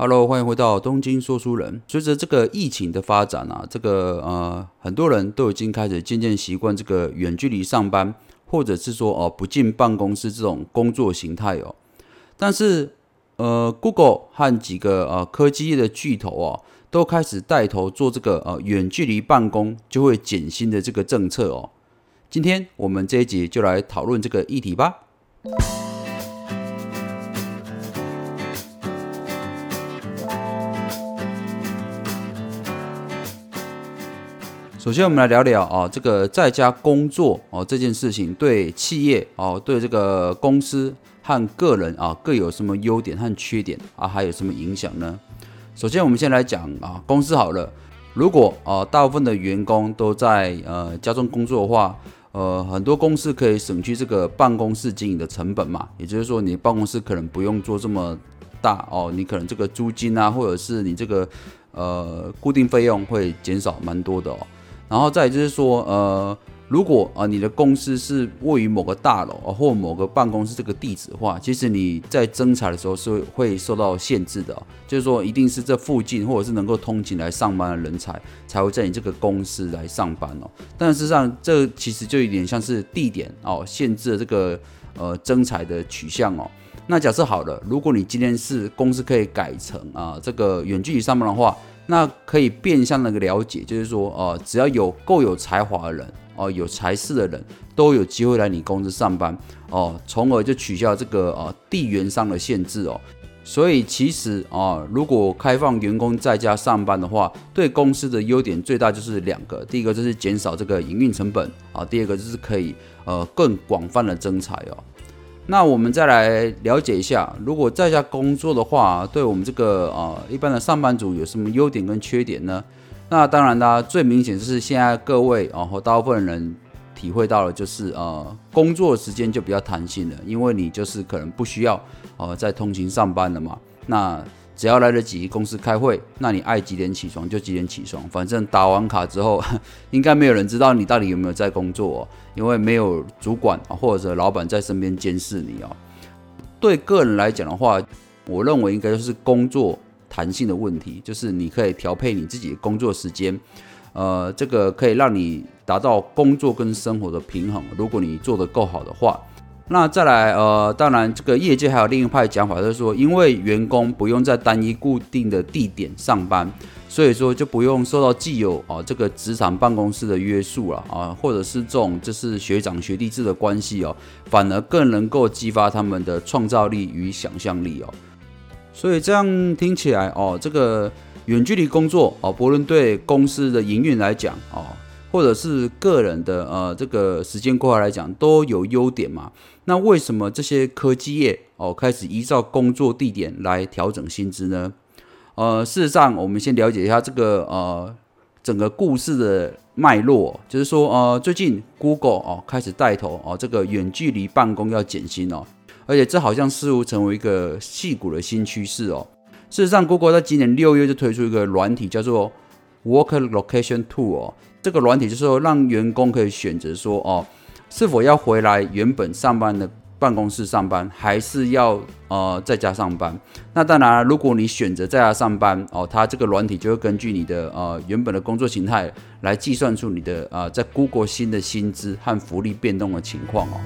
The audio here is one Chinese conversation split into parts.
Hello，欢迎回到东京说书人。随着这个疫情的发展啊，这个呃，很多人都已经开始渐渐习惯这个远距离上班，或者是说哦不进办公室这种工作形态哦。但是呃，Google 和几个呃科技业的巨头啊，都开始带头做这个呃远距离办公就会减薪的这个政策哦。今天我们这一集就来讨论这个议题吧。首先，我们来聊聊啊，这个在家工作哦这件事情对企业哦，对这个公司和个人啊各有什么优点和缺点啊，还有什么影响呢？首先，我们先来讲啊，公司好了，如果啊大部分的员工都在呃家中工作的话，呃，很多公司可以省去这个办公室经营的成本嘛，也就是说，你办公室可能不用做这么大哦，你可能这个租金啊，或者是你这个呃固定费用会减少蛮多的哦。然后再就是说，呃，如果啊你的公司是位于某个大楼啊或某个办公室这个地址的话，其实你在征才的时候是会受到限制的，就是说一定是这附近或者是能够通勤来上班的人才才会在你这个公司来上班哦。但事实上，这其实就有点像是地点哦限制了这个呃征才的取向哦。那假设好了，如果你今天是公司可以改成啊这个远距离上班的话。那可以变相的了解，就是说，呃，只要有够有才华的人，哦，有才识的人，都有机会来你公司上班，哦，从而就取消这个呃地缘上的限制哦。所以其实啊，如果开放员工在家上班的话，对公司的优点最大就是两个，第一个就是减少这个营运成本啊，第二个就是可以呃更广泛的增财哦。那我们再来了解一下，如果在家工作的话，对我们这个啊一般的上班族有什么优点跟缺点呢？那当然啦，最明显就是现在各位啊和大部分人体会到了就是呃工作时间就比较弹性了，因为你就是可能不需要呃在通勤上班了嘛。那只要来得及公司开会，那你爱几点起床就几点起床，反正打完卡之后，应该没有人知道你到底有没有在工作，因为没有主管或者老板在身边监视你哦。对个人来讲的话，我认为应该就是工作弹性的问题，就是你可以调配你自己的工作时间，呃，这个可以让你达到工作跟生活的平衡。如果你做得够好的话。那再来，呃，当然，这个业界还有另一派讲法，就是说，因为员工不用在单一固定的地点上班，所以说就不用受到既有啊这个职场办公室的约束了啊，或者是这种就是学长学弟制的关系哦，反而更能够激发他们的创造力与想象力哦。所以这样听起来哦，这个远距离工作哦，不论对公司的营运来讲哦。或者是个人的呃这个时间规划来讲都有优点嘛？那为什么这些科技业哦开始依照工作地点来调整薪资呢？呃，事实上，我们先了解一下这个呃整个故事的脉络，就是说呃最近 Google 哦开始带头哦这个远距离办公要减薪哦，而且这好像似乎成为一个细股的新趋势哦。事实上，Google 在今年六月就推出一个软体叫做 Work Location Tool 哦。这个软体就是说，让员工可以选择说，哦，是否要回来原本上班的办公室上班，还是要呃在家上班。那当然，如果你选择在家上班，哦，它这个软体就会根据你的呃原本的工作形态来计算出你的呃在 Google 新的薪资和福利变动的情况哦。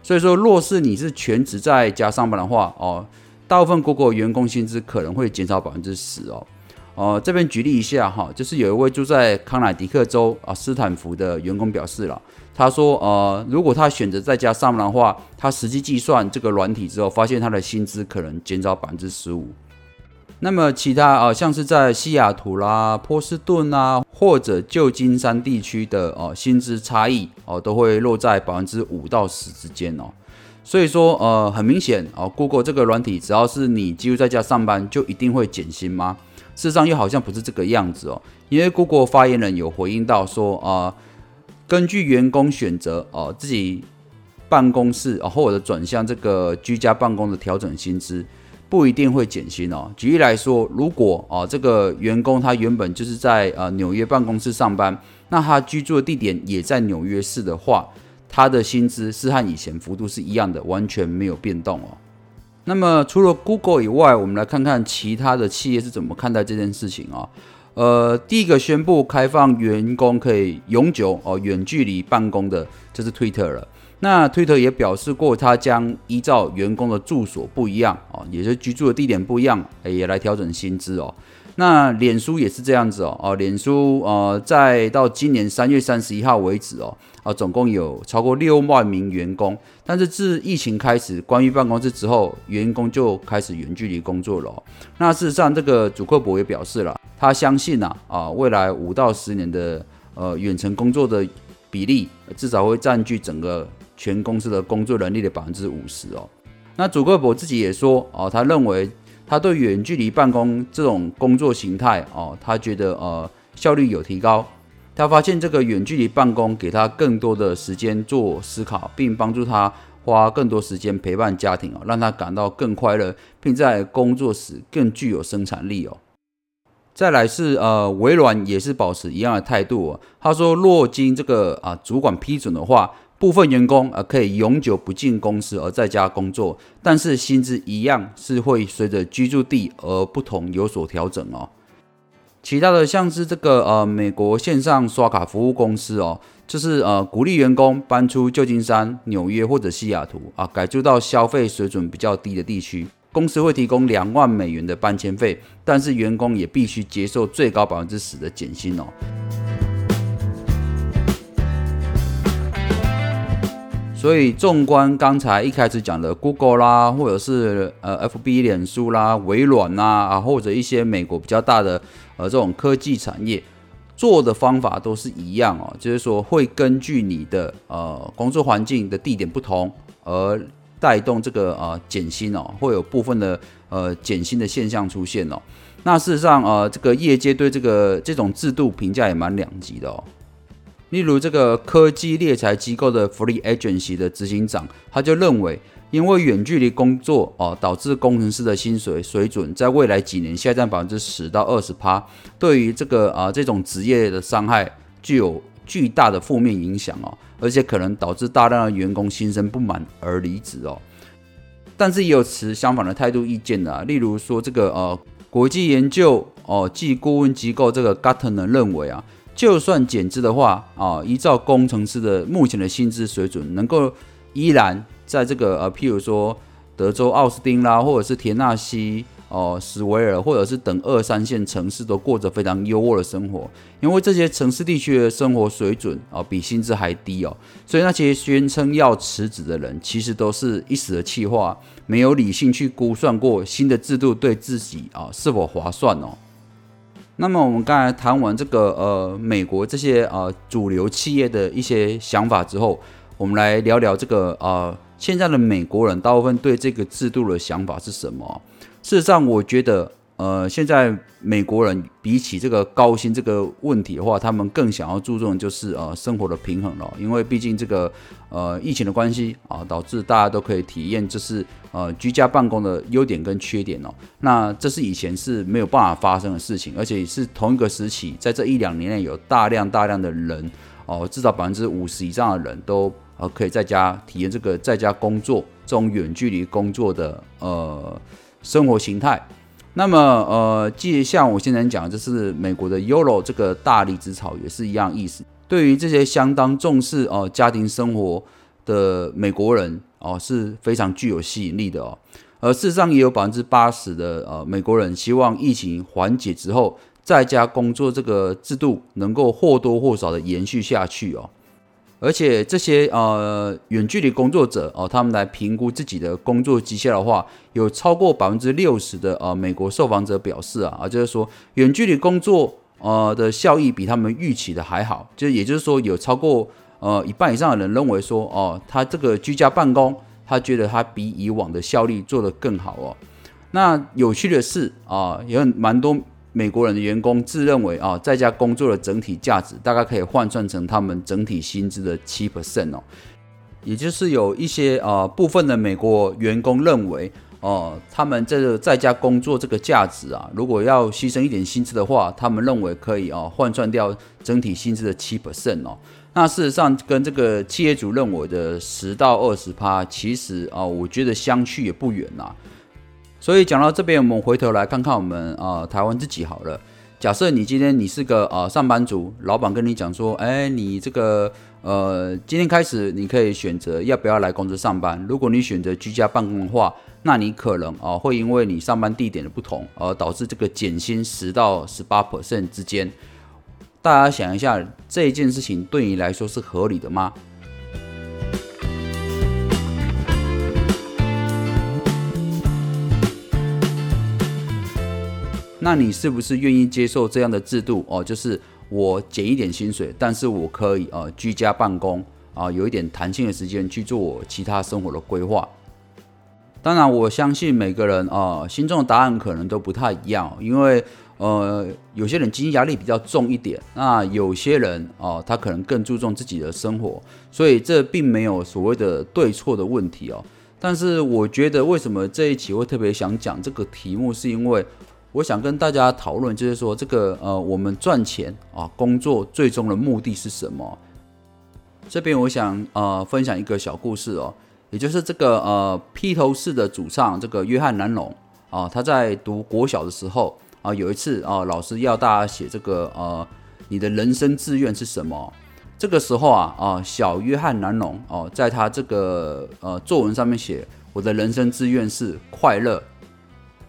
所以说，若是你是全职在家上班的话，哦。大部分 Google 员工薪资可能会减少百分之十哦，哦，这边举例一下哈，就是有一位住在康乃狄克州啊斯坦福的员工表示了，他说呃，如果他选择在家上班的话，他实际计算这个软体之后，发现他的薪资可能减少百分之十五。那么其他啊，像是在西雅图啦、波士顿啊，或者旧金山地区的哦，薪资差异哦，都会落在百分之五到十之间哦。所以说，呃，很明显哦，Google 这个软体，只要是你几乎在家上班，就一定会减薪吗？事实上又好像不是这个样子哦。因为 Google 发言人有回应到说，啊，根据员工选择哦自己办公室哦或者转向这个居家办公的调整薪资，不一定会减薪哦。举例来说，如果啊这个员工他原本就是在呃纽约办公室上班，那他居住的地点也在纽约市的话。他的薪资是和以前幅度是一样的，完全没有变动哦。那么除了 Google 以外，我们来看看其他的企业是怎么看待这件事情啊？呃，第一个宣布开放员工可以永久哦远距离办公的，就是 Twitter 了。那 Twitter 也表示过，它将依照员工的住所不一样哦，也是居住的地点不一样，也来调整薪资哦。那脸书也是这样子哦，哦，脸书呃，在到今年三月三十一号为止哦，啊，总共有超过六万名员工。但是自疫情开始关于办公室之后，员工就开始远距离工作了。那事实上，这个主克伯也表示了，他相信呐，啊，未来五到十年的呃远程工作的比例至少会占据整个全公司的工作能力的百分之五十哦。那主克伯自己也说哦，他认为。他对远距离办公这种工作形态哦，他觉得呃效率有提高。他发现这个远距离办公给他更多的时间做思考，并帮助他花更多时间陪伴家庭哦，让他感到更快乐，并在工作时更具有生产力哦。再来是呃微软也是保持一样的态度哦，他说若经这个啊主管批准的话。部分员工啊可以永久不进公司而在家工作，但是薪资一样是会随着居住地而不同有所调整哦。其他的像是这个呃美国线上刷卡服务公司哦，就是呃鼓励员工搬出旧金山、纽约或者西雅图啊，改住到消费水准比较低的地区，公司会提供两万美元的搬迁费，但是员工也必须接受最高百分之十的减薪哦。所以，纵观刚才一开始讲的 Google 啦，或者是呃 FB 脸书啦、微软呐啊，或者一些美国比较大的呃这种科技产业，做的方法都是一样哦，就是说会根据你的呃工作环境的地点不同，而带动这个呃减薪哦，会有部分的呃减薪的现象出现哦。那事实上呃，这个业界对这个这种制度评价也蛮两极的哦。例如，这个科技猎才机构的 Free Agency 的执行长，他就认为，因为远距离工作哦，导致工程师的薪水水准在未来几年下降百分之十到二十趴，对于这个啊这种职业的伤害具有巨大的负面影响哦，而且可能导致大量的员工心生不满而离职哦。但是也有持相反的态度意见的，例如说这个呃国际研究哦暨顾问机构这个 Gartner 认为啊。就算减资的话啊，依照工程师的目前的薪资水准，能够依然在这个呃，譬如说德州奥斯汀啦，或者是田纳西哦、史维尔，或者是等二三线城市都过着非常优渥的生活，因为这些城市地区的生活水准啊，比薪资还低哦，所以那些宣称要辞职的人，其实都是一时的气话，没有理性去估算过新的制度对自己啊是否划算哦。那么我们刚才谈完这个呃美国这些呃主流企业的一些想法之后，我们来聊聊这个呃现在的美国人大部分对这个制度的想法是什么？事实上，我觉得。呃，现在美国人比起这个高薪这个问题的话，他们更想要注重就是呃生活的平衡了。因为毕竟这个呃疫情的关系啊，导致大家都可以体验就是呃居家办公的优点跟缺点哦。那这是以前是没有办法发生的事情，而且是同一个时期，在这一两年内有大量大量的人哦，至少百分之五十以上的人都呃可以在家体验这个在家工作这种远距离工作的呃生活形态。那么，呃，既像我现在讲，就是美国的 Yolo 这个大离职潮也是一样意思。对于这些相当重视哦家庭生活的美国人哦，是非常具有吸引力的哦。而事实上，也有百分之八十的呃美国人希望疫情缓解之后，在家工作这个制度能够或多或少的延续下去哦。而且这些呃远距离工作者哦，他们来评估自己的工作绩效的话，有超过百分之六十的呃美国受访者表示啊，啊就是说远距离工作呃的效益比他们预期的还好，就也就是说有超过呃一半以上的人认为说哦，他这个居家办公，他觉得他比以往的效率做得更好哦。那有趣的是啊，有蛮多。美国人的员工自认为啊，在家工作的整体价值大概可以换算成他们整体薪资的七 percent 哦，也就是有一些啊部分的美国员工认为哦，他们这个在家工作这个价值啊，如果要牺牲一点薪资的话，他们认为可以啊换算掉整体薪资的七 percent 哦。那事实上，跟这个企业主认为的十到二十趴，其实啊，我觉得相去也不远呐。所以讲到这边，我们回头来看看我们啊台湾自己好了。假设你今天你是个呃上班族，老板跟你讲说，哎，你这个呃今天开始你可以选择要不要来公司上班。如果你选择居家办公的话，那你可能啊会因为你上班地点的不同，而导致这个减薪十到十八 percent 之间。大家想一下，这一件事情对你来说是合理的吗？那你是不是愿意接受这样的制度哦？就是我减一点薪水，但是我可以呃居家办公啊，有一点弹性的时间去做我其他生活的规划。当然，我相信每个人啊心中的答案可能都不太一样，因为。呃，有些人经济压力比较重一点，那有些人哦，他可能更注重自己的生活，所以这并没有所谓的对错的问题哦。但是我觉得，为什么这一期会特别想讲这个题目，是因为我想跟大家讨论，就是说这个呃，我们赚钱啊，工作最终的目的是什么？这边我想呃分享一个小故事哦，也就是这个呃披头士的主唱这个约翰南龙啊，他在读国小的时候。啊，有一次啊，老师要大家写这个呃，你的人生志愿是什么？这个时候啊啊，小约翰南龙哦，在他这个呃作文上面写，我的人生志愿是快乐。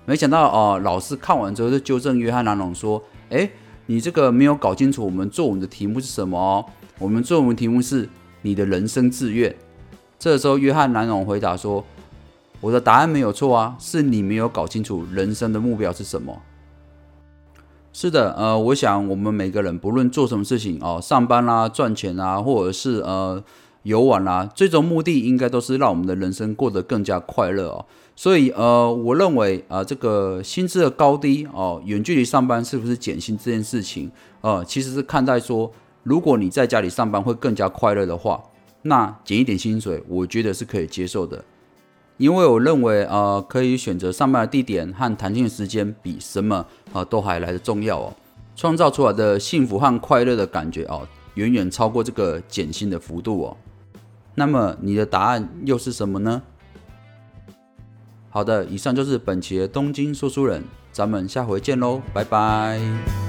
没想到哦，老师看完之后就纠正约翰南龙说：“哎，你这个没有搞清楚我们作文的题目是什么？我们作文题目是你的人生志愿。”这时候约翰南龙回答说：“我的答案没有错啊，是你没有搞清楚人生的目标是什么。”是的，呃，我想我们每个人不论做什么事情哦，上班啦、赚钱啊，或者是呃游玩啦，最终目的应该都是让我们的人生过得更加快乐哦。所以呃，我认为啊，这个薪资的高低哦，远距离上班是不是减薪这件事情，呃，其实是看待说，如果你在家里上班会更加快乐的话，那减一点薪水，我觉得是可以接受的。因为我认为，呃，可以选择上班的地点和弹性的时间，比什么啊都还来的重要哦。创造出来的幸福和快乐的感觉哦，远远超过这个减薪的幅度哦。那么你的答案又是什么呢？好的，以上就是本期的东京说书人，咱们下回见喽，拜拜。